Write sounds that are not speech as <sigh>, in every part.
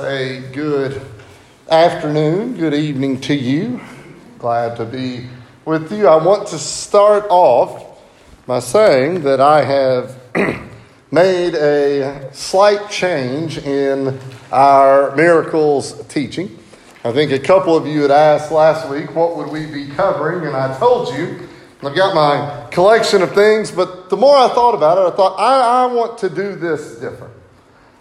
say good afternoon, good evening to you. Glad to be with you. I want to start off by saying that I have <clears throat> made a slight change in our miracles teaching. I think a couple of you had asked last week what would we be covering, and I told you I've got my collection of things, but the more I thought about it, I thought I, I want to do this different.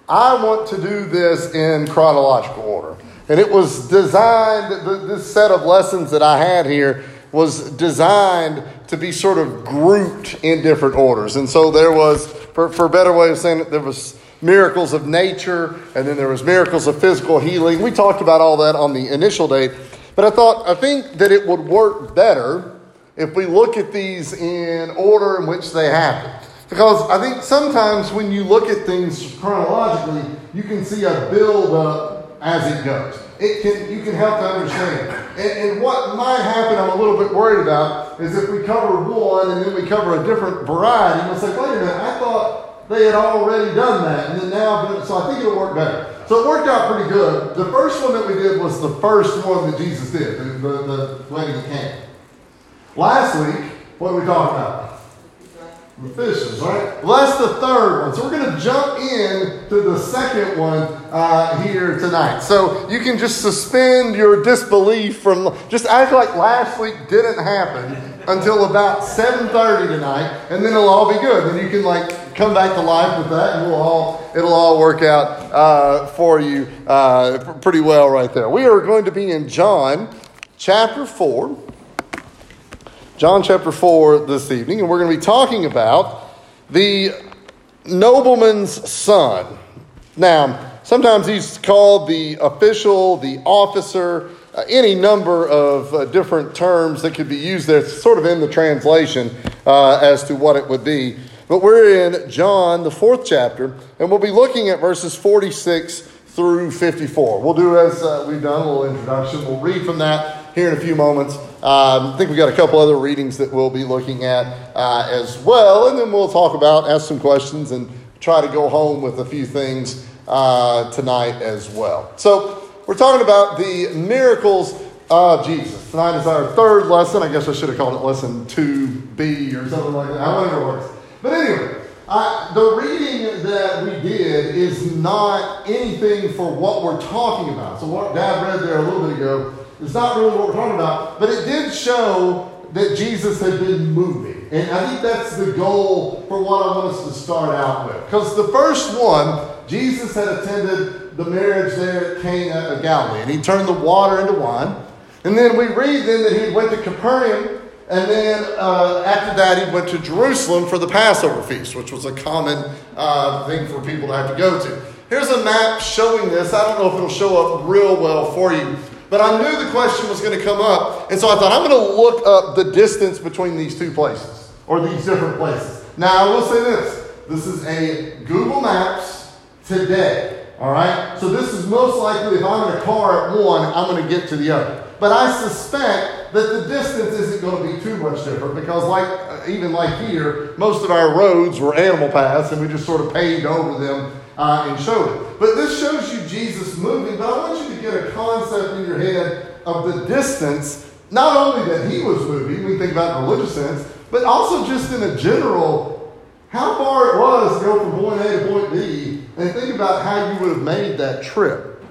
I want to do this in chronological order. And it was designed, this set of lessons that I had here was designed to be sort of grouped in different orders. And so there was, for, for a better way of saying it, there was miracles of nature, and then there was miracles of physical healing. We talked about all that on the initial date. But I thought, I think that it would work better if we look at these in order in which they happen. Because I think sometimes when you look at things chronologically, you can see a build up as it goes. It can, you can help to understand. And, and what might happen, I'm a little bit worried about, is if we cover one and then we cover a different variety, and it's like, wait a minute, I thought they had already done that, and then now, so I think it'll work better. So it worked out pretty good. The first one that we did was the first one that Jesus did, the, the, the Cana. Last week, what did we talk about? Fishes, right? Well, that's the third one. So we're going to jump in to the second one uh, here tonight. So you can just suspend your disbelief from just act like last week didn't happen until about 7:30 tonight, and then it'll all be good. Then you can like come back to life with that, and we'll all it'll all work out uh, for you uh, pretty well right there. We are going to be in John chapter four. John chapter 4 this evening, and we're going to be talking about the nobleman's son. Now, sometimes he's called the official, the officer, uh, any number of uh, different terms that could be used there. It's sort of in the translation uh, as to what it would be. But we're in John, the fourth chapter, and we'll be looking at verses 46 through 54. We'll do as uh, we've done, a little introduction. We'll read from that here in a few moments. Um, I think we've got a couple other readings that we'll be looking at uh, as well, and then we'll talk about, ask some questions, and try to go home with a few things uh, tonight as well. So, we're talking about the miracles of Jesus. Tonight is our third lesson. I guess I should have called it lesson 2B or something like that, however works. But anyway, uh, the reading that we did is not anything for what we're talking about. So, what Dad read there a little bit ago it's not really what we're talking about, but it did show that Jesus had been moving. And I think that's the goal for what I want us to start out with. Because the first one, Jesus had attended the marriage there at Cana of Galilee, and he turned the water into wine. And then we read then that he went to Capernaum, and then uh, after that he went to Jerusalem for the Passover feast, which was a common uh, thing for people to have to go to. Here's a map showing this. I don't know if it'll show up real well for you. But I knew the question was going to come up, and so I thought I'm going to look up the distance between these two places or these different places. Now, I will say this this is a Google Maps today. All right? So, this is most likely if I'm in a car at one, I'm going to get to the other. But I suspect that the distance isn't going to be too much different because, like uh, even like here, most of our roads were animal paths, and we just sort of paved over them uh, and showed it. But this shows you Jesus moving, but I want you to get a concept in your head of the distance, not only that he was moving, we think about in a religious sense, but also just in a general, how far it was to go from point A to point B, and think about how you would have made that trip.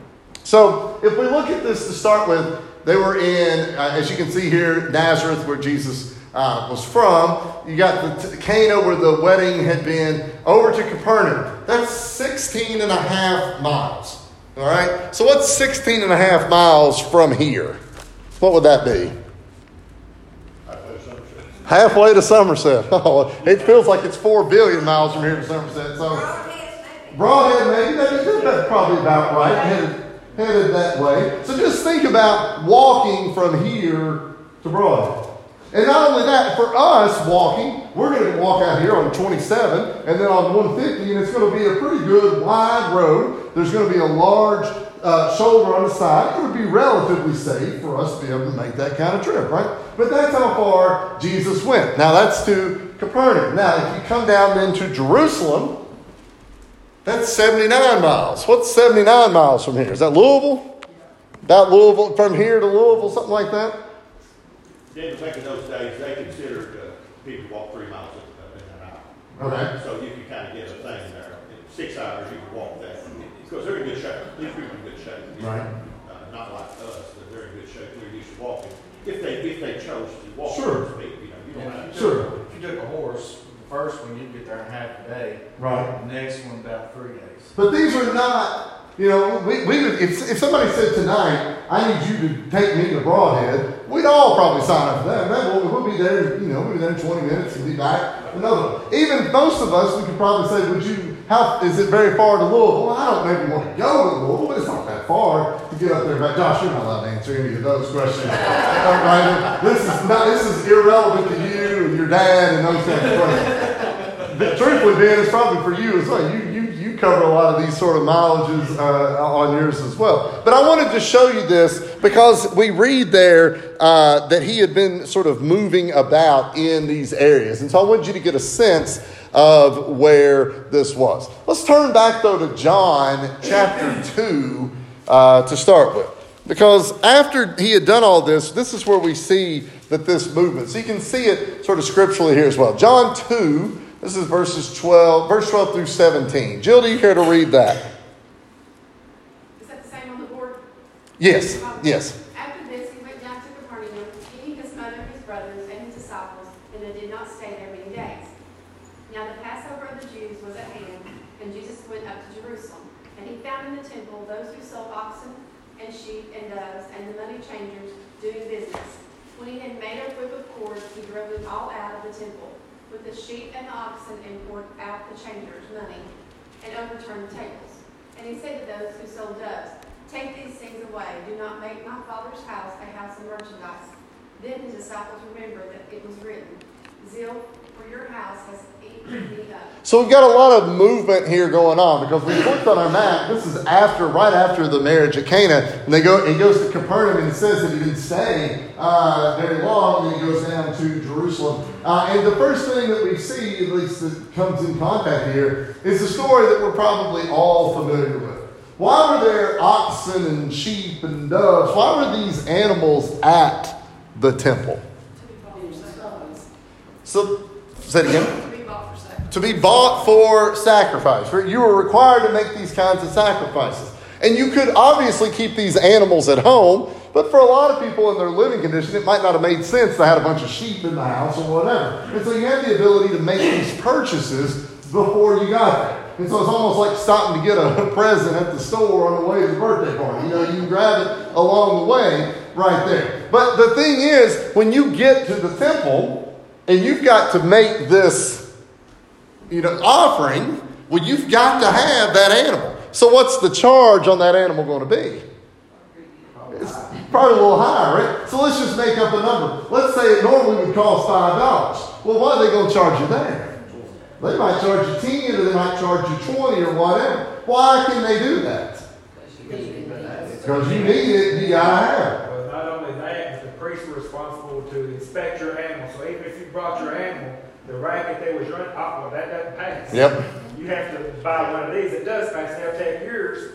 So if we look at this to start with, they were in, uh, as you can see here, Nazareth, where Jesus uh, was from. You got the Cana where the wedding had been over to Capernaum. That's 16 and a half miles. All right? So what's 16 and a half miles from here? What would that be? Halfway to Somerset. <laughs> Oh, it feels like it's 4 billion miles from here to Somerset. So Brodhead, maybe. That's probably about right. Headed, headed that way. So just think about walking from here to Brodhead. And not only that, for us walking, we're going to walk out here on 27 and then on 150, and it's going to be a pretty good wide road. There's going to be a large uh, shoulder on the side. It would be relatively safe for us to be able to make that kind of trip, right? But that's how far Jesus went. Now that's to Capernaum. Now, if you come down then to Jerusalem, That's 79 miles. What's 79 miles from here? Is that Louisville? About Louisville, from here to Louisville, something like that? Then back in those days, they considered uh, people walk three miles in in an hour. Okay. So you can kind of get a thing there. In six hours, you can walk that. Because they're in good shape. These people are in good shape. Right. Uh, Not like us, but they're in good shape. They're used to walking. If they, if they chose to walk, Sure. so to speak, you know, you don't Yeah, have to. Sure. If you took a horse, the first one, you'd get there in half a day. Right. The next one, about three days. But these are not, you know, we, we would, if, if somebody said tonight, I need you to take me to Brodhead, we'd all probably sign up for that. Man, we'll, we'll be there, you know, we'll be there in 20 minutes and be back. Another. Even most of us, we could probably say, would you, how, is it very far to Louisville? Well, I don't maybe want to go to Louisville, but it's not that far to get up there. But Josh, you're not allowed to answer any of those questions. <laughs> right? This is not, this is irrelevant to you and your dad and those kinds of questions. The truthfully, Ben, it's probably for you as well. You cover a lot of these sort of mileages uh, on yours as well. But I wanted to show you this because we read there uh, that he had been sort of moving about in these areas. And so I wanted you to get a sense of where this was. Let's turn back, though, to John chapter 2 uh, to start with. Because after he had done all this, this is where we see that this movement. So you can see it sort of scripturally here as well. John 2, this is verses 12, verse 12 through 17. Jill, do you care to read that? Is that the same on the board? Yes, yes. After this, he went down to Capernaum, he, his mother, his brothers, and his disciples, and they did not stay there many days. Now the Passover of the Jews was at hand, and Jesus went up to Jerusalem. And he found in the temple those who sold oxen and sheep and doves, and the money changers doing business. When he had made a whip of cords, he drove them all out of the temple with the sheep and oxen, and poured out the changers' money, and overturned the tables. And he said to those who sold doves, Take these things away. Do not make my father's house a house of merchandise. Then his disciples remembered that it was written, Zeal for your house has. So we've got a lot of movement here going on because we looked on our map. This is after, right after the marriage at Cana, and they go. He goes to Capernaum, and it says that he didn't stay uh, very long. And he goes down to Jerusalem. Uh, and the first thing that we see, at least that comes in contact here, is the story that we're probably all familiar with. Why were there oxen and sheep and doves? Why were these animals at the temple? So, say it again To be bought for sacrifice. You were required to make these kinds of sacrifices. And you could obviously keep these animals at home, but for a lot of people in their living condition, it might not have made sense to have a bunch of sheep in the house or whatever. And so you had the ability to make these purchases before you got there. And so it's almost like stopping to get a <laughs> present at the store on the way to the birthday party. You know, you can grab it along the way right there. But the thing is, when you get to the temple and you've got to make this you know, offering, well, you've got to have that animal. So, what's the charge on that animal going to be? It's probably a little higher, right? So, let's just make up a number. Let's say it normally would cost $5. Well, why are they going to charge you there? They might charge you 10 or they might charge you 20 or whatever. Why can they do that? Because you need it, you got to have it. Well, not only that, the priest were responsible to inspect your animal. So even if you brought your animal, the racket they was running, oh, well, that doesn't pass. Yep. You have to buy one of these that does pass. They'll take yours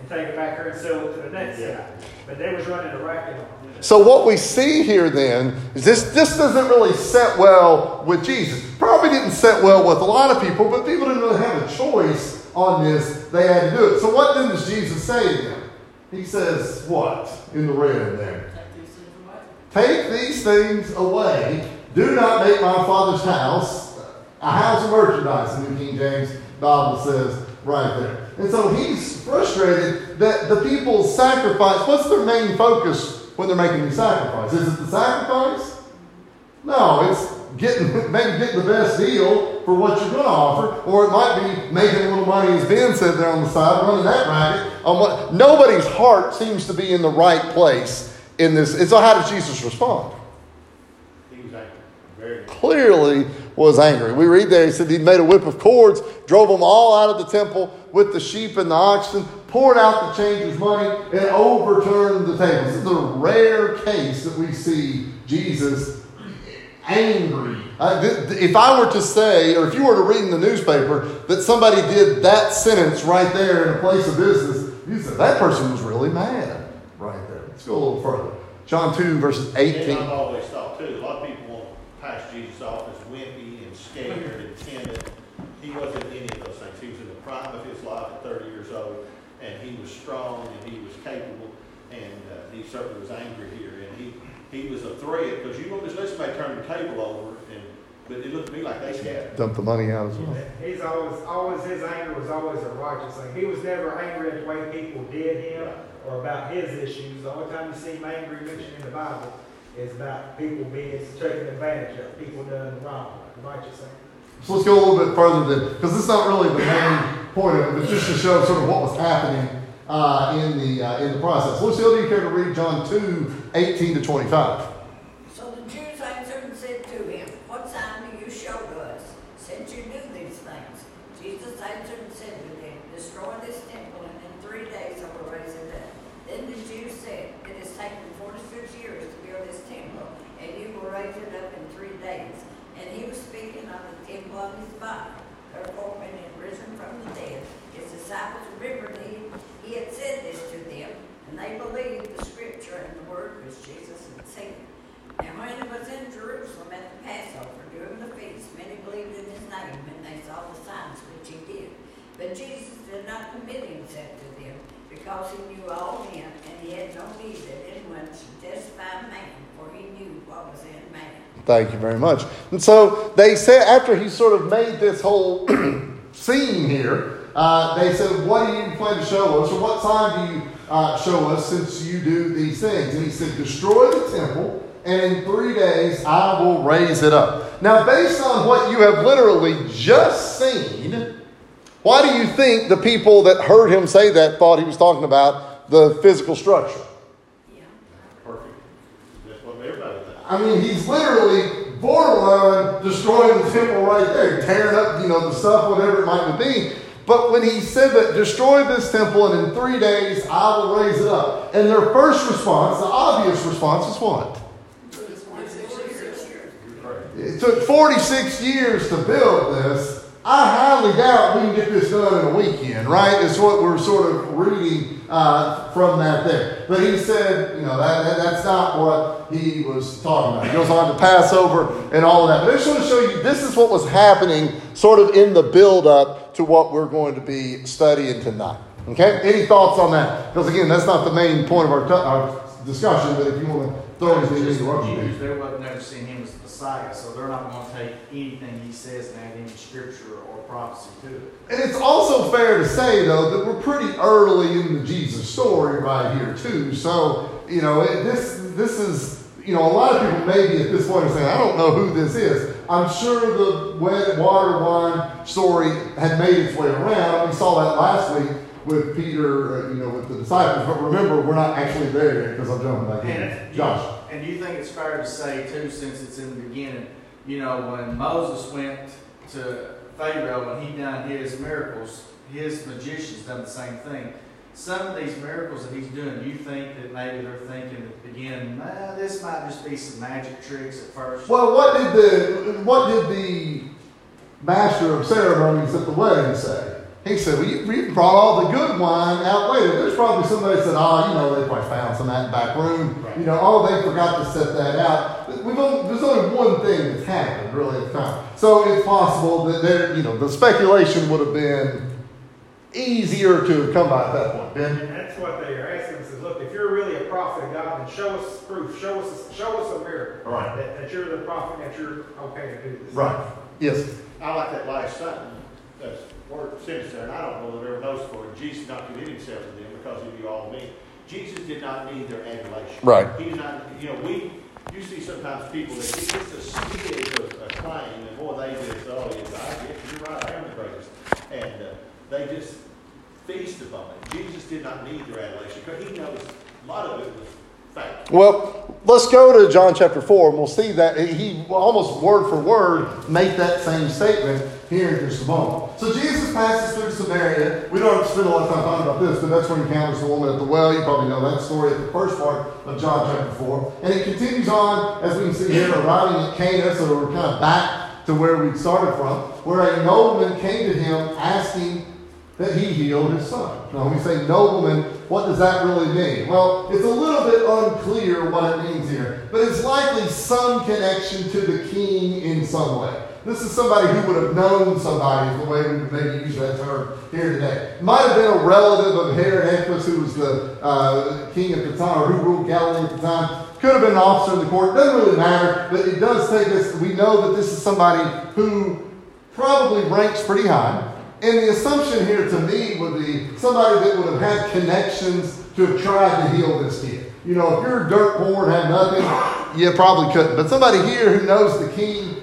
and take it back here and sell it to the next guy. But they was running a racket on. So what we see here then is this this doesn't really set well with Jesus. Probably didn't set well with a lot of people, but people didn't really have a choice on this. They had to do it. So what then does Jesus say to them? He says, what? In the red there. Take these things away. Do not make my father's house a house of merchandise. The New King James Bible says right there. And so he's frustrated that the people's sacrifice, what's their main focus when they're making these sacrifices? Is it the sacrifice? No, it's getting <laughs> maybe getting the best deal for what you're going to offer, or it might be making a little money, as Ben said there on the side, running that racket. On what nobody's heart seems to be in the right place in this. And so, how does Jesus respond? He was angry, very angry. Clearly was angry. We read there, he said he made a whip of cords, drove them all out of the temple with the sheep and the oxen, poured out the changers' money, and overturned the tables. This is a rare case that we see Jesus angry. Uh, if I were to say, or if you were to read in the newspaper that somebody did that sentence right there in a place of business, you said that person was really mad right there. Let's go a little further. John 2, verses 18. And I've always thought too, a lot of people want to pass Jesus off as wimpy and scared and timid. He wasn't any of those things. He was in the prime of his life at 30 years old, and he was strong and he was capable, and uh, he certainly was angry here. And he, he was a threat because you know this list may turn the table over, and but it looked to me like they scattered. Dump the money out as well. He's always, always, his anger was always a righteous thing. He was never angry at the way people did him or about his issues. The only time you see him angry mentioned in the Bible is about people being taken advantage of, people doing wrong, righteous thing. So let's go a little bit further then, because this is not really the main point of it, but just to show sort of what was happening uh, in the uh, in the process. Lucille, do you care to read John 2, 18 to 25? So the Jews answered and said to him, What sign do you show to us, since you do these things? Jesus answered and said to them, Destroy this temple, and in three days I will raise it up. Then the Jews said, It has taken forty-six years to build this temple, and you will raise it up in three days. And he was speaking of the temple of his body. Therefore, when he had risen from the dead, his disciples remembered that he, he had said this to them, and they believed the scripture and the word which Jesus had said. And when he was in Jerusalem at the Passover during the feast, many believed in his name when they saw the signs which he did. But Jesus did not because he knew all men, and he had no need that anyone should testify man, for he knew what was in man. Thank you very much. And so they said, after he sort of made this whole <clears throat> scene here, uh, they said, What do you plan to show us, or what sign do you uh, show us since you do these things? And he said, Destroy the temple, and in three days I will raise it up. Now, based on what you have literally just seen, why do you think the people that heard him say that thought he was talking about the physical structure? Yeah. Perfect. I mean, he's literally borderline destroying the temple right there, tearing up, you know, the stuff, whatever it might be. But when he said that, destroy this temple and in three days I will raise it up. And their first response, the obvious response, is what? It took 46 years to build this. I highly doubt we can get this done in a weekend, right? It's what we're sort of reading uh, from that there. But he said, you know, that, that, that's not what he was talking about. He goes on to Passover and all of that. But I just want to show you this is what was happening sort of in the build up to what we're going to be studying tonight. Okay? Any thoughts on that? Because again, that's not the main point of our, t- our discussion, but if you want to throw anything in, the they would never seen him as the Messiah, so they're not going to take anything he says and add any scripture or prophecy to it. And it's also fair to say, though, that we're pretty early in the Jesus story right here, too. So, you know, it, this this is, you know, a lot of people maybe at this point are saying, I don't know who this is. I'm sure the wet water wine story had made its way around. We saw that last week with Peter, uh, you know, with the disciples. But remember, we're not actually there yet because I'm jumping back in. Josh. And you think it's fair to say, too, since it's in the beginning, you know, when Moses went to Pharaoh and he done his miracles, his magicians done the same thing. Some of these miracles that he's doing, you think that maybe they're thinking at the beginning, this might just be some magic tricks at first? Well, what did the what did the master of ceremonies at the wedding say? He said, well, you, you brought all the good wine out later. There's probably somebody that said, oh, you know, they probably found some of that in the back room. You know, oh, they forgot to set that out. We've only, there's only one thing that's happened, really, at the time. So it's possible that there, you know, the speculation would have been easier to have come by at that point. Ben? And that's what they are asking us is, look, if you're really a prophet of God, then show us proof, show us, show us a miracle. Right. That, that you're the prophet, that you're okay to do this. Right. Yes. I like that last sentence, that's word there, and I don't know that there notes for it. Jesus did not commit himself to them because he knew all men. Jesus did not need their adulation. Right. He's not, you know, we, you see sometimes people that get just a smidge of a claim, and boy, they just, oh, yes, I get, you're right, I am the greatest. And uh, they just feast upon it. Jesus did not need their adulation, because he knows a lot of it was fake. Well, let's go to John chapter 4, and we'll see that he almost word for word make that same statement here in just a moment. So Jesus passes through Samaria. We don't spend a lot of time talking about this, but that's where he encounters the woman at the well. You probably know that story at the first part of John chapter 4. And it continues on, as we can see here, arriving at Cana, so we're kind of back to where we started from, where a nobleman came to him asking that he healed his son. Now, when we say nobleman, what does that really mean? Well, it's a little bit unclear what it means here, but it's likely some connection to the king in some way. This is somebody who would have known somebody, is the way we maybe use that term here today. Might have been a relative of Herod Antipas, who was the uh, king at the time, or who ruled Galilee at the time. Could have been an officer in the court. Doesn't really matter, but it does take us, we know that this is somebody who probably ranks pretty high. And the assumption here to me would be somebody that would have had connections to have tried to heal this kid. You know, if you're dirt poor and have nothing, you probably couldn't. But somebody here who knows the king,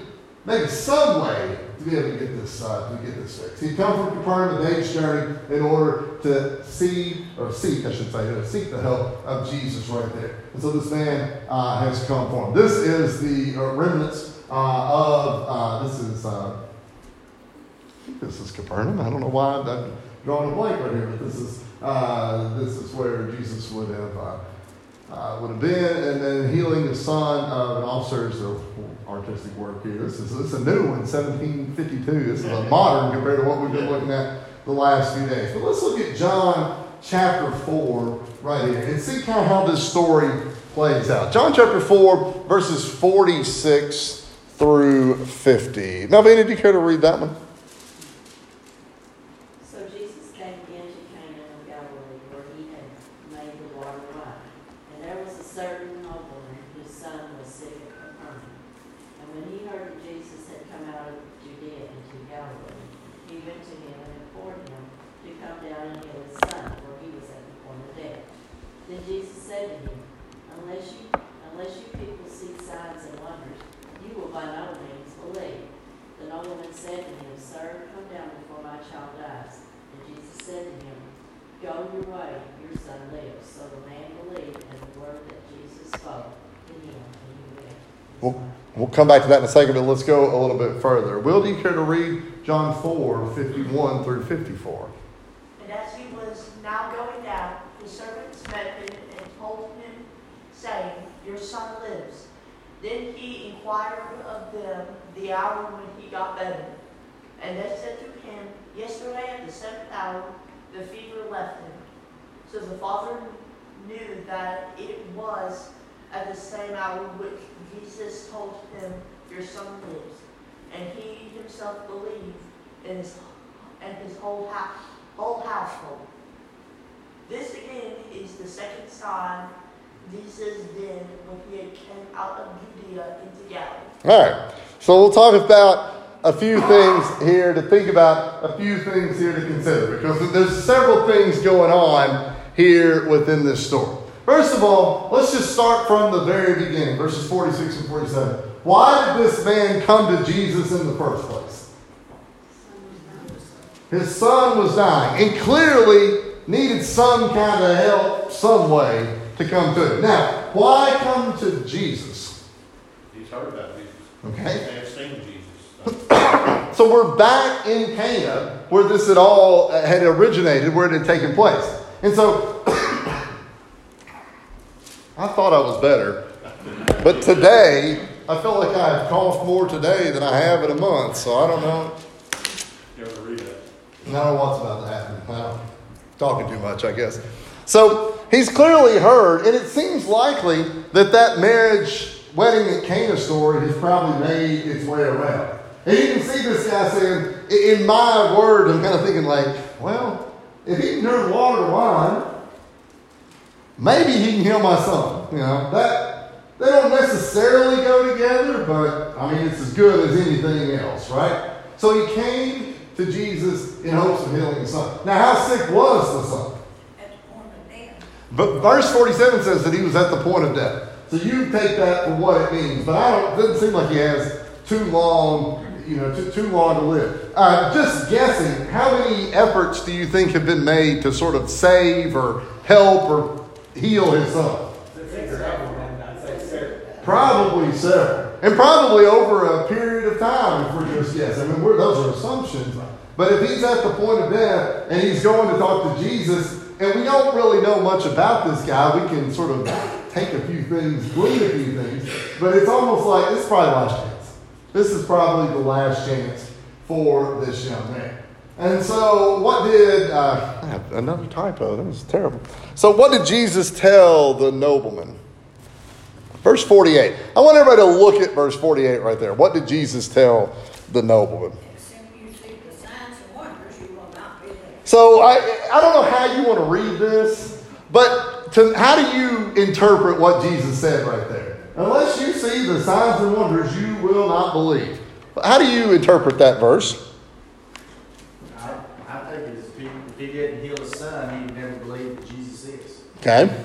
maybe some way to be able to get this uh, to get this fixed. He'd come from Capernaum a day's journey in order to see or seek, I should say, seek the help of Jesus right there. And so this man uh, has come for him. This is the uh, remnants uh, of uh, this is. This is Capernaum. I don't know why I'm drawing a blank right here, but this is this is where Jesus would have uh, would have been, and then healing the son of an officer's of artistic work here. This is this is a new one, 1752. This is a modern compared to what we've been looking at the last few days. But let's look at John chapter four right here and see kind of how this story plays out. John chapter four, verses 46 through 50. Melvina, do you care to read that one? So Jesus came again to Cana of Galilee, where he had made the water wine. And there was a certain nobleman whose son was sick at Capernaum. And when he heard that Jesus had come out of Judea into Galilee, he went to him and implored him to come down and heal his son, for he was at the point of death. Then Jesus said to him, Unless you, unless you people see signs and wonders, you will by no means believe. The nobleman said to him, Sir, come down before my child dies. And Jesus said to him, Go your way, your son lives. So the man believed in the word that Jesus spoke to him, and he went. We'll, we'll come back to that in a second, but let's go a little bit further. Will, do you care to read John 4, 51 through 54? And as he was now going down, the servants met him and told him, saying, Your son lives. Then he inquired of them the hour when he got better. And they said to him, Yesterday at the seventh hour, the fever left him. So the father knew that it was at the same hour which Jesus told him, Your son lives. And he himself believed in his, and his whole, house, whole household. This again is the second sign Jesus did when he came out of Judea into Galilee. All right. So we'll talk about a few things here to think about, a few things here to consider, because there's several things going on here within this story. First of all, let's just start from the very beginning, verses 46 and 47. Why did this man come to Jesus in the first place? His son was dying, and clearly needed some kind of help, some way to come to him. Now, why come to Jesus? He's heard about Jesus. Okay. They've seen Jesus. <coughs> So we're back in Cana, where this had all had originated, where it had taken place. And so I thought I was better, but today I feel like I have coughed more today than I have in a month. So I don't know. You ever read that? I don't know what's about to happen. I'm talking too much, I guess. So he's clearly heard, and it seems likely that that marriage, wedding at Cana story has probably made its way around. And you can see this guy saying, in my word, I'm kind of thinking like, well, if he can turn water to wine, maybe he can heal my son. You know, that they don't necessarily go together, but I mean, it's as good as anything else, right? So he came to Jesus in hopes of healing his son. Now, how sick was the son? At the point of death. But verse 47 says that he was at the point of death. So you take that for what it means. But I don't, it doesn't seem like he has too long, you know, too, too long to live. Uh, just guessing, how many efforts do you think have been made to sort of save or help or heal his son? Probably several. And probably over a period of time, if we're just guessing. I mean, we're, those are assumptions. But if he's at the point of death and he's going to talk to Jesus, and we don't really know much about this guy, we can sort of take a few things, glean a few things, but it's almost like this is probably last chance. This is probably the last chance for this young man. And so, what did, uh, I have another typo, that was terrible. So, what did Jesus tell the nobleman? Verse 48. I want everybody to look at verse 48 right there. What did Jesus tell the nobleman? So I, I don't know how you want to read this, but to, how do you interpret what Jesus said right there? Unless you see the signs and wonders, you will not believe. How do you interpret that verse? I, I think it's, if he, if he didn't heal his son, he'd never believe that Jesus is. Okay.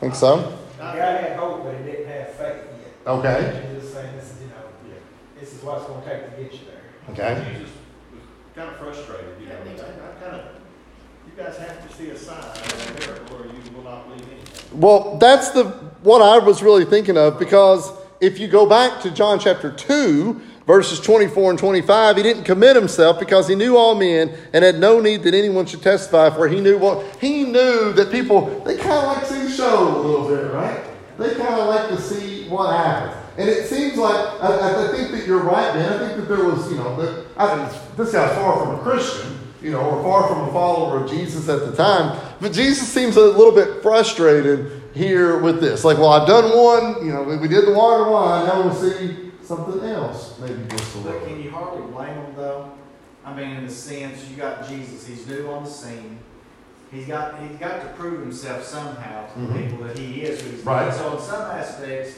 Think so? The guy had hope, but he didn't have faith yet. Okay. He saying, this is, you know, this is what it's gonna take to get you there. Okay. Jesus was kind of frustrated, you know, I, I kind of, you guys have to see a sign or a miracle or you will not believe anything. Well, that's the what I was really thinking of because if you go back to John chapter 2, verses 24 and 25, he didn't commit himself because he knew all men and had no need that anyone should testify for he knew what he knew that people they kind of like to see the show a little bit, right? They kind of like to see what happens. And it seems like I, I think that you're right, man. I think that there was, you know, that I, this guy's far from a Christian, you know, or far from a follower of Jesus at the time. But Jesus seems a little bit frustrated here with this. Like, well, I've done one, you know, we, did the water wine, now we'll see something else, maybe just a little. But can you hardly blame him though? I mean, in the sense, you got Jesus, he's new on the scene. He's got, he's got to prove himself somehow to the Mhm. people that he is who he's Right. So in some aspects,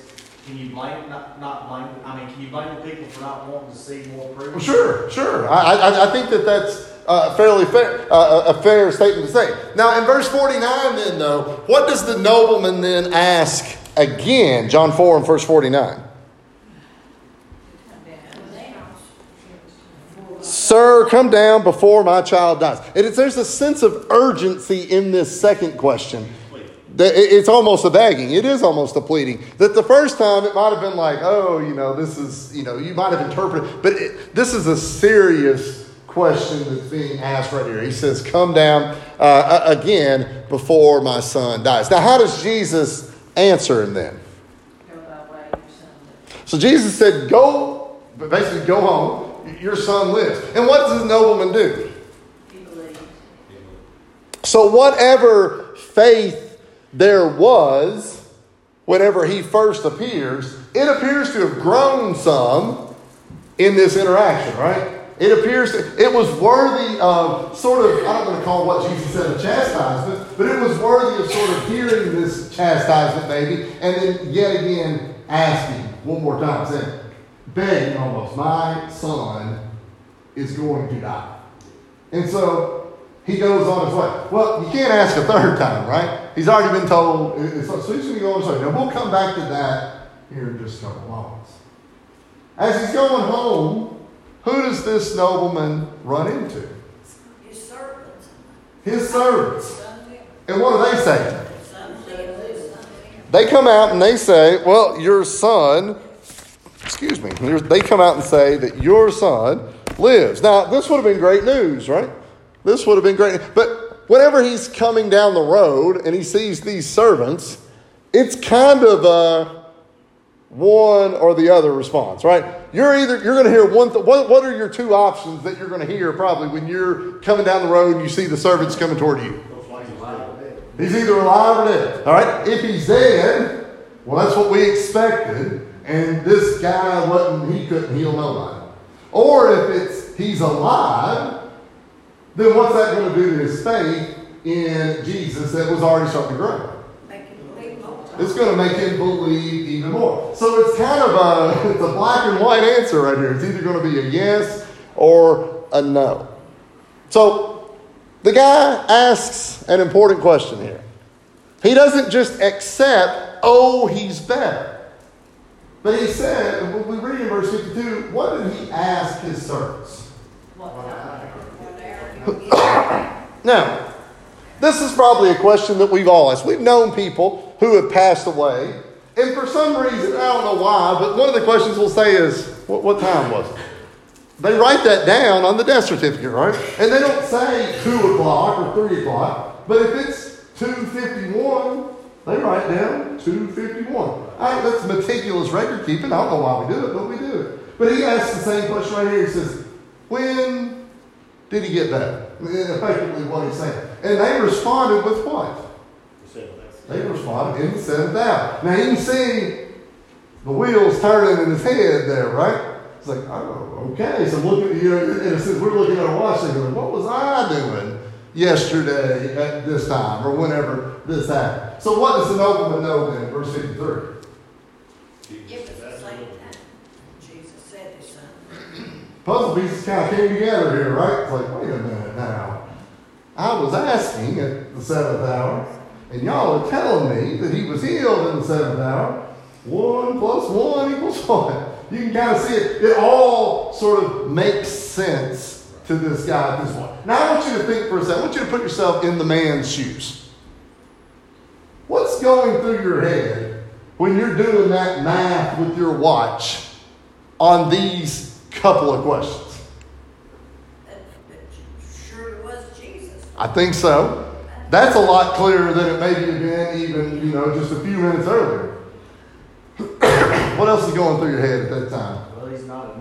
can you blame, not, not blame, I mean, can you blame the people for not wanting to see more proof? Well, sure, sure. I, I, I think that that's uh, fairly fair, uh, a fair statement to say. Now, in verse 49, then, though, what does the nobleman then ask again? John 4 and verse 49. Sir, come down before my child dies. And it's, there's a sense of urgency in this second question. That It's almost a begging. It is almost a pleading. That the first time it might have been like, oh, you know, this is, you know, you might have interpreted, but it, this is a serious question that's being asked right here. He says, come down uh, again before my son dies. Now, how does Jesus answer him then? Go by way or something. So Jesus said, Go, but basically, go home. Your son lives. And what does the nobleman do? So, whatever faith there was whenever he first appears, it appears to have grown some in this interaction, right? It appears it was worthy of sort of, I don't want to call what Jesus said a chastisement, but it was worthy of sort of hearing this chastisement maybe, and then yet again asking one more time, saying, begging almost, my son is going to die. And so he goes on his way. Well, you can't ask a third time, right? He's already been told, so he's going to go on his way. Now, we'll come back to that here in just a couple moments. As he's going home, who does this nobleman run into? His servants, His servants. And what do they saying? son live, son live. They come out and they say, Well, your son, excuse me, they come out and say that your son lives. Now, this would have been great news, right? This would have been great. But whenever he's coming down the road and he sees these servants, it's kind of a one or the other response, right? You're either you're going to hear one. Th- what, what are your two options that you're going to hear probably when you're coming down the road and you see the servants coming toward you? He's either alive or dead. All right. If he's dead, well, that's what we expected. And this guy wasn't. He couldn't heal nobody. Or if it's he's alive, then what's that going to do to his faith in Jesus that was already starting to grow? Make him. It's going to make him believe even more. So it's kind of a <laughs> it's a black and white answer right here. It's either going to be a yes or a no. So the guy asks an important question here. He doesn't just accept, oh, he's better. But he said, when we read in verse 52, what did he ask his servants? Now, this is probably a question that we've all asked. We've known people who have passed away, And for some reason, I don't know why, but one of the questions we'll say is, what, what time was it? They write that down on the death certificate, right? And they don't say 2 o'clock or 3 o'clock, but if it's 2.51, they write down 2.51. I, that's meticulous record keeping. I don't know why we do it, but we do it. But he asks the same question right here. He says, when did he get that? Effectively what he's saying. And they responded with what? They responded in the seventh hour. Now you can see the wheels turning in his head there, right? It's like, oh, okay. So look at you know, and it we're looking at our watch thinking, what was I doing yesterday at this time or whenever this happened? So what does the nobleman know then? Verse 53. It was the same time. Jesus said his son. Puzzle pieces kind of came together here, right? It's like, wait a minute now. I was asking at the seventh hour, and y'all are telling me that he was healed in the seventh hour. One plus one equals <laughs> what? You can kind of see it. It all sort of makes sense to this guy at this point. Now I want you to think for a second. I want you to put yourself in the man's shoes. What's going through your head when you're doing that math with your watch on these couple of questions? That was Jesus. I think so. That's a lot clearer than it maybe had been even, you know, just a few minutes earlier. <coughs> what else is going through your head at that time? Well, he's not a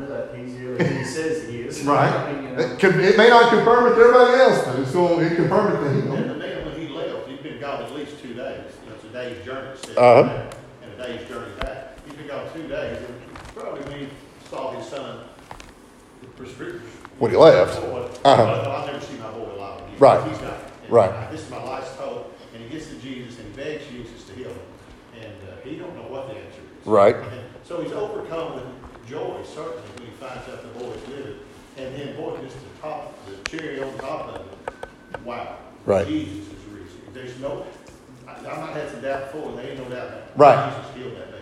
nut. He says he is. <laughs> Right. I mean, you know. It, could, it may not confirm it to everybody else, but it's going to confirm it to And him. the man, when he left, he'd been gone at least two days. You know, it's a day's journey, it Uh-huh. there, and a day's journey back. He'd been gone two days, and probably when he saw his son, the prescription. When he left. Boy, Uh-huh. I'll I'll never see my boy alive again. Right. He's not. And Right. This is my life's hope, and he gets to Jesus, and he begs Jesus to heal him, and uh, he don't know what the answer is. Right. And so he's overcome with joy, certainly, he finds out the boy's living. And then, boy, just the top, the cherry on top of it, wow. Right. Jesus is risen. There's no, I, I might have some doubt before, there ain't no doubt that. Right. Jesus healed that man.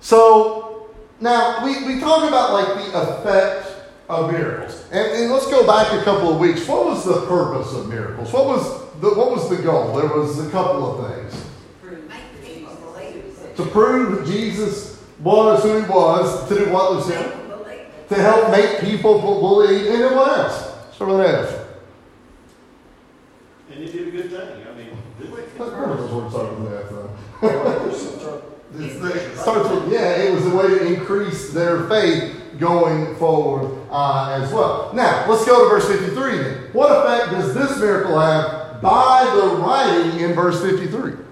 So now we, we talk about like the effect of miracles, and, and let's go back a couple of weeks. What was the purpose of miracles? What was the what was the goal? There was a couple of things Make people believe. to prove that Jesus was who he was. To do what, Lucia? Make them believe it to help make people believe in it was. So it is. And you did a good thing. I mean, did we? That's what started with that, though. starts with, yeah, it was a way to increase their faith going forward uh, as well. Now, let's go to verse 53 then. What effect does this miracle have by the writing in verse 53?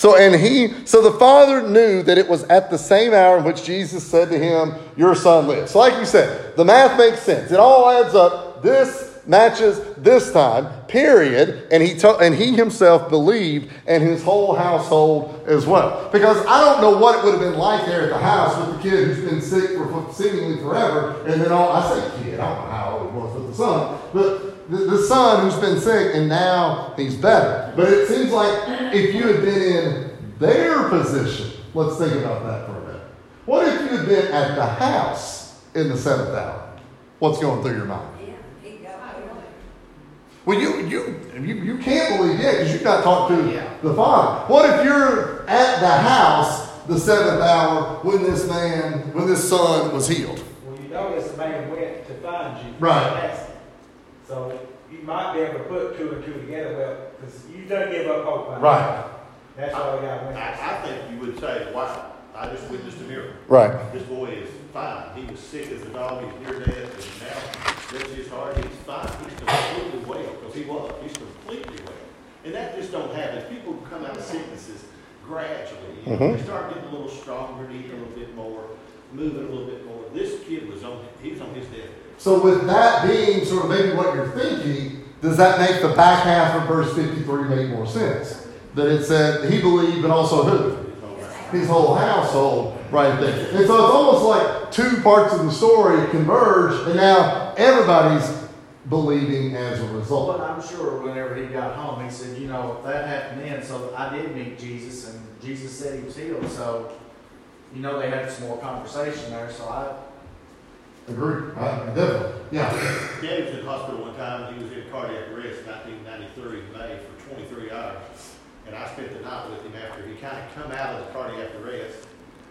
So and he so the father knew that it was at the same hour in which Jesus said to him, Your son lives. So like you said, the math makes sense. It all adds up. This matches this time, period. And he to, and he himself believed and his whole household as well. Because I don't know what it would have been like there at the house with the kid who's been sick for seemingly forever. And then all I say kid, I don't know how old it was with the son, but the, the son who's been sick and now he's better. But it seems like if you had been in their position, let's think about that for a minute. What if you had been at the house in the seventh hour? What's going through your mind? Yeah, he got. Well, you you you, you can't believe it because you've not talked to the father. What if you're at the house the seventh hour when this man, when this son was healed? Well, you notice the man went to find you. Right. And asked him. So you might be able to put two and two together, well, because you don't give up hope. by now. Right. That's why we got went. I, I think you would say, wow, I just witnessed a miracle. Right. This boy is fine. He was sick as a dog, he's near death, and now, bless his heart, he's fine. He's completely well, because he was, he's completely well. And that just don't happen. People come out of sicknesses gradually. You know, They start getting a little stronger, eating a little bit more, moving a little bit more. This kid was on, he was on his deathbed. So with that being sort of maybe what you're thinking, does that make the back half of verse 53 make more sense? That it said he believed, but also who? his whole household right there. And so it's almost like two parts of the story converge, and now everybody's believing as a result. But I'm sure whenever he got home, he said, you know, that happened then, so I did meet Jesus, and Jesus said he was healed, so, you know, they had some more conversation there, so I, Agree. I, definitely. Yeah. Daddy was in the hospital one time, he was in cardiac arrest in nineteen ninety-three, May, for twenty-three hours. And I spent the night with him after he kind of come out of the cardiac arrest.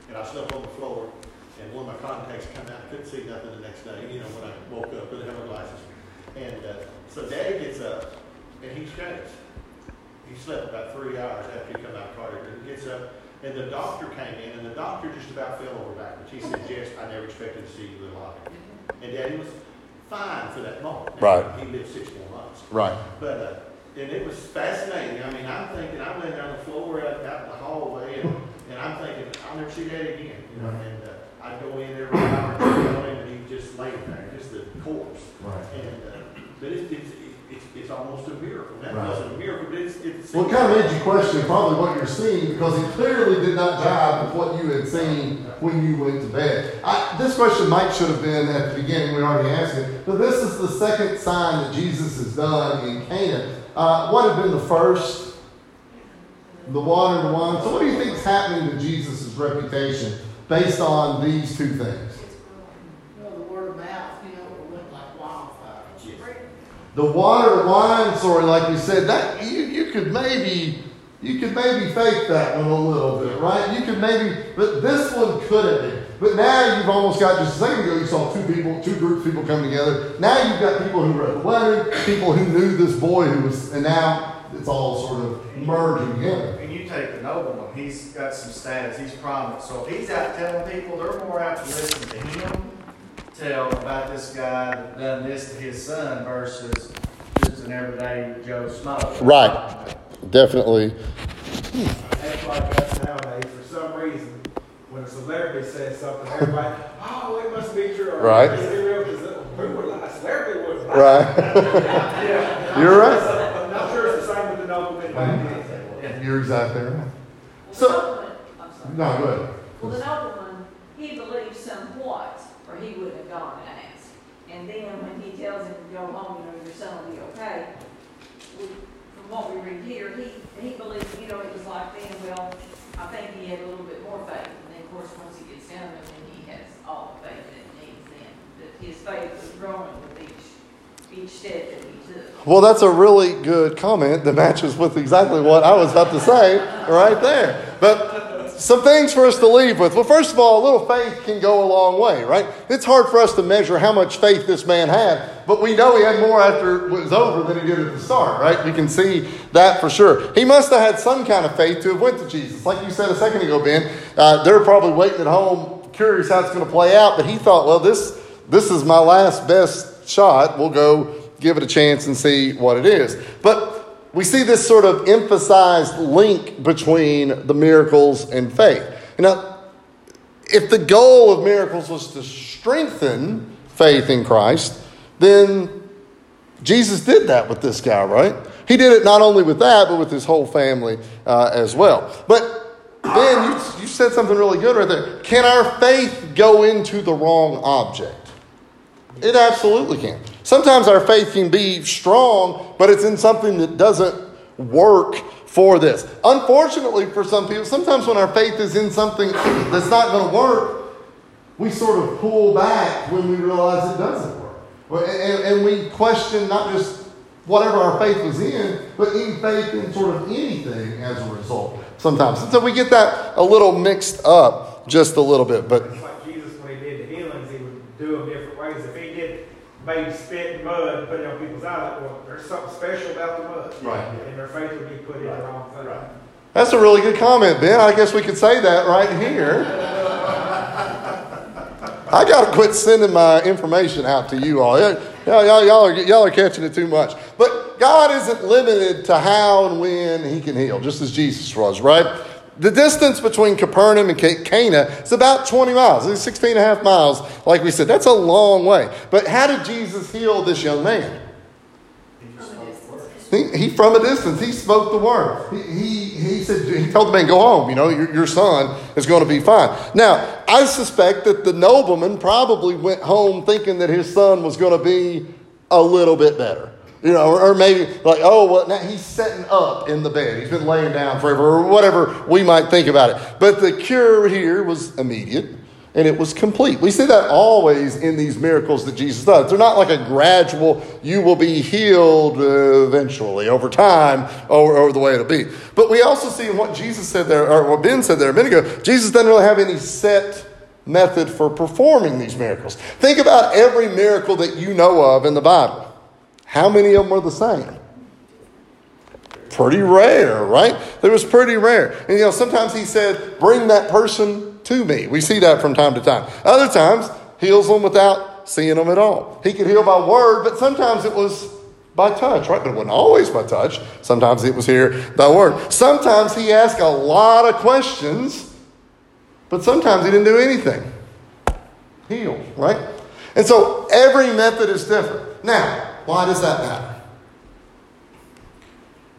And I slept on the floor, and one of my contacts come out. I couldn't see nothing the next day, you know, when I woke up, didn't have my glasses. And uh, so Daddy gets up, and he shakes. He slept about three hours after he come out of cardiac arrest. He gets up, and the doctor came in, and the doctor just about fell over backwards. He said, Jess, I never expected to see you alive. And Daddy was fine for that moment. Right. He lived six more months. Right. But, uh, and it was fascinating. I mean, I'm thinking, I'm laying down the floor out, out in the hallway, and, and I'm thinking, I'll never see Daddy again. You know, and uh, I'd go in every hour, check on him, and he'd just laying there, just a corpse. Right. And, uh, but it's, it's, it's, it's almost a miracle. That Right. wasn't a miracle, but it's, it's. Well, it kind of made you question probably what you're seeing because it clearly did not jive with what you had seen when you went to bed. I, this question might should have been at the beginning. We already asked it, but this is the second sign that Jesus has done in Cana. Uh, what had been the first? The water and the wine. So, what do you think is happening to Jesus' reputation based on these two things? Well, the word of mouth, you know, it went like wildfire. The water wine story, like we said, that you, you could maybe you could maybe fake that one a little bit, right? You could maybe, but this one couldn't. But now you've almost got just a second ago you saw two people, two groups of people come together. Now you've got people who read the letter, people who knew this boy who was, and now it's all sort of merging together. And you take the nobleman, he's got some status, he's prominent. So if he's out telling people, they're more apt to listen to him tell about this guy that done this to his son versus just an everyday Joe Schmo. Right. Definitely. That's like us nowadays, for some reason, when a celebrity says something, everybody, oh, it must be true. Or, Right. Is it real? 'Cause uh, Who would lie? Celebrity would lie. Right. <laughs> Yeah. You're right. I'm not sure it's the same with the nobleman. Yeah. You're exactly right. Well, So- the nobleman, I'm sorry. No, go ahead. Well, the nobleman, he believes somewhat, or he wouldn't have gone and asked. And then when he tells him to go home, you know, your son will be okay, we, from what we read here, he, he believed, you know, it was like then, well, I think he had a little bit more faith. And then, of course, once he gets down there, then he has all the faith that he needs then. That his faith was growing with each, each step that he took. Well, that's a really good comment that matches with exactly what I was about to say right there. But some things for us to leave with. Well, first of all, a little faith can go a long way, right? It's hard for us to measure how much faith this man had, but we know he had more after it was over than he did at the start, right? We can see that for sure. He must have had some kind of faith to have went to Jesus. Like you said a second ago, Ben, uh, they're probably waiting at home, curious how it's going to play out, but he thought, well, this, this is my last best shot. We'll go give it a chance and see what it is. But we see this sort of emphasized link between the miracles and faith. Now, if the goal of miracles was to strengthen faith in Christ, then Jesus did that with this guy, right? He did it not only with that, but with his whole family uh, as well. But Ben, you, you said something really good right there. Can our faith go into the wrong object? It absolutely can. Sometimes our faith can be strong, but it's in something that doesn't work for this. Unfortunately, for some people, sometimes when our faith is in something that's not going to work, we sort of pull back when we realize it doesn't work. And, and we question not just whatever our faith was in, but in faith in sort of anything as a result sometimes. And so we get that a little mixed up just a little bit. But It's like Jesus, when he did the healings, he would do them different ways. If he did maybe spit and mud and put it on people's eyes, well, there's something special about the mud. Right. And their faith would be put in the wrong thing. That's a really good comment, Ben. I guess we could say that right here. I got to quit sending my information out to you all. Y'all, y'all, y'all, are, y'all are catching it too much. But God isn't limited to how and when He can heal, just as Jesus was, right? The distance between Capernaum and Cana is about 20 miles. It's 16 and a half miles, like we said. That's a long way. But how did Jesus heal this young man? He, he from a distance, he spoke the word. He, he, he said, he told the man, go home, you know, your, your son is going to be fine. Now, I suspect that the nobleman probably went home thinking that his son was going to be a little bit better. You know, or, maybe like, oh, well, now he's setting up in the bed. He's been laying down forever, or whatever we might think about it. But the cure here was immediate. and it was complete. We see that always in these miracles that Jesus does. They're not like a gradual, you will be healed eventually over time or over the way it'll be. But we also see what Jesus said there, or what Ben said there a minute ago, Jesus doesn't really have any set method for performing these miracles. Think about every miracle that you know of in the Bible. How many of them are the same? Pretty rare, right? It was pretty rare. And you know, sometimes he said, bring that person to me. We see that from time to time. Other times, heals them without seeing them at all. He could heal by word, but sometimes it was by touch, right? But it wasn't always by touch. Sometimes it was here by word. Sometimes he asked a lot of questions, but sometimes he didn't do anything. Heal, right? And so every method is different. Now, why does that matter?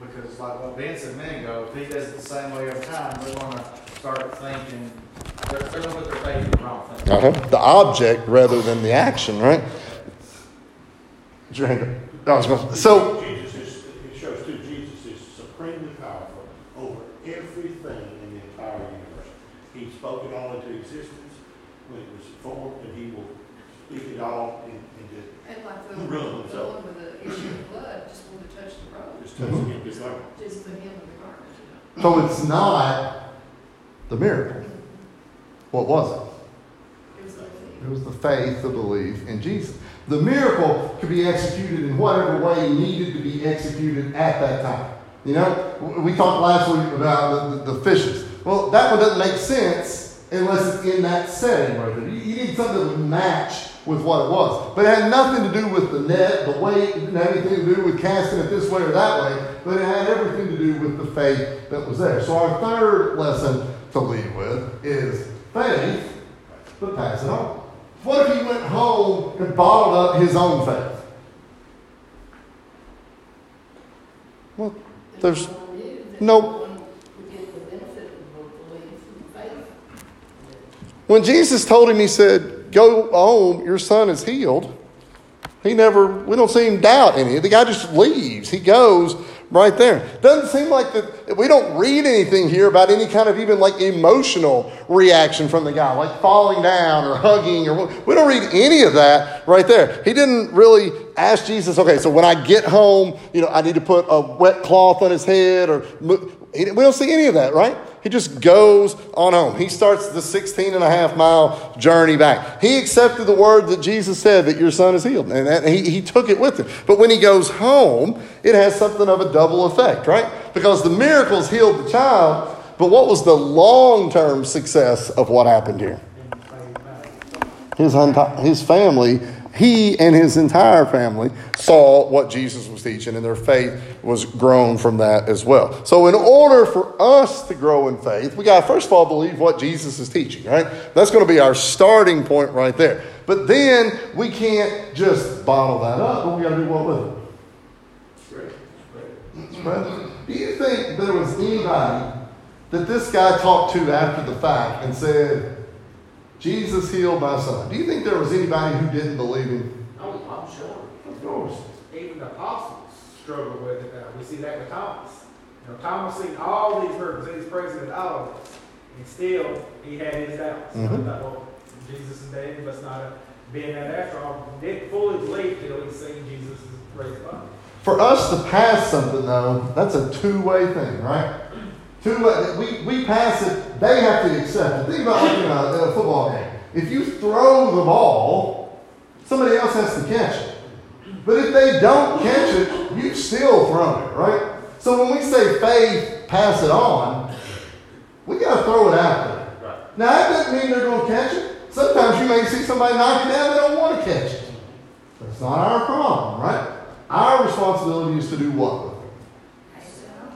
Because like what Ben said a minute ago, if he does it the same way every time, they're gonna start thinking, they're, they're gonna put their faith in the wrong thing. Uh-huh. The object rather than the action, right? What's your hand up? I was going- So, Jesus is, it shows too, Jesus is supremely powerful over everything in the entire universe. He spoke it all into existence when it was formed, and he will speak it all in, into, And like the, Ruin the himself. one with the issue of blood, just wanted to touch the road, just touching him, just like, just the hem of the garment, you so it's not the miracle. What was it? It was It was the faith, the belief in Jesus. The miracle could be executed in whatever way needed to be executed at that time. You know, we talked last week about the, the, the fishes. Well, that one doesn't make sense unless it's in that setting right there. You, you need something that would match with what it was. But it had nothing to do with the net, the weight, it didn't have anything to do with casting it this way or that way, but it had everything to do with the faith that was there. So our third lesson to lead with is faith, but pass it on. What if he went home and bottled up his own faith? Well, there's no-. When Jesus told him, he said, Go home, your son is healed. He never, we don't see him doubt any. The guy just leaves. He goes right there. Doesn't seem like that, we don't read anything here about any kind of even like emotional reaction from the guy, like falling down or hugging or we don't read any of that right there. He didn't really ask Jesus, okay, so when I get home, you know, I need to put a wet cloth on his head or we don't see any of that, right? He just goes on home. He starts the 16 and a half mile journey back. He accepted the word that Jesus said that your son is healed, and that, he, he took it with him. But when he goes home, it has something of a double effect, right? Because the miracles healed the child, but what was the long term success of what happened here? His, unti- his family, he and his entire family saw what Jesus was teaching, and their faith was grown from that as well. So, in order for us to grow in faith, we got to first of all believe what Jesus is teaching, right? That's going to be our starting point right there. But then we can't just bottle that up, but we got to do what with it? Spread. Do you think there was anybody that this guy talked to after the fact and said, Jesus healed my son? Do you think there was anybody who didn't believe him? Oh, I'm sure. Of course. Even the apostles struggled with it. Uh, we see that with Thomas. You know, Thomas seen all these miracles, he's present at all of this, and still he had his doubts. Mhm. He thought, well, Jesus is dead, he must not have been that after all. Didn't fully believe till he seen Jesus raised up. For us to pass something, though, that's a two way thing, right? Two way. Uh, we, we pass it, they have to accept it. Think about like in a, a football game. If you throw the ball, somebody else has to catch it. But if they don't catch it, you've still thrown it, right? So when we say faith, pass it on, we got to throw it out there. Now, that doesn't mean they're going to catch it. Sometimes you may see somebody knock it down, they don't want to catch it. That's not our problem, right? Our responsibility is to do what?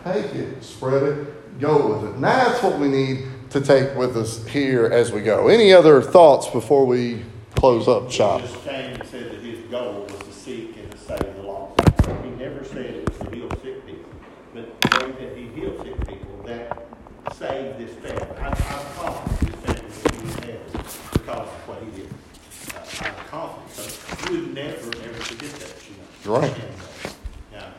Take it, spread it, go with it. And that's what we need to take with us here as we go. Any other thoughts before we close up shop? Jesus came and said that his goal was to seek and to save the lost. He never said it was to heal sick people, but the way that he healed sick people, that saved this family. I'm, I'm confident this family will be in because of what he did. Uh, I'm confident, so you would never, ever forget that, you know. Right. And, uh, Now, uh,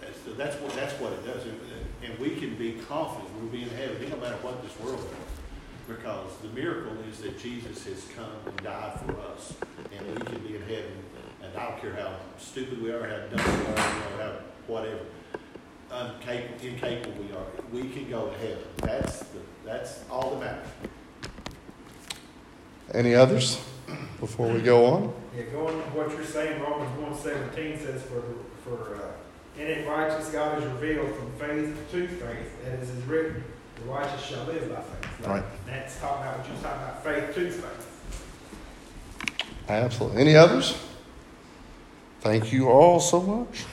that's, that's what, that's what it does, and, and we can be confident we'll be in heaven, it no matter what this world is. Because the miracle is that Jesus has come and died for us, and we can be in heaven. And I don't care how stupid we are, how dumb we are, you know, how whatever, incapable, incapable we are, we can go to heaven. That's the, that's all that matters. Any others before we go on? Yeah, going on what you're saying, Romans one seventeen says for, for, uh, in it righteous God is revealed from faith to faith, as is written, the righteous shall live by faith. Right. That's talking about what you're talking about, faith to faith. Absolutely. Any others? Thank you all so much.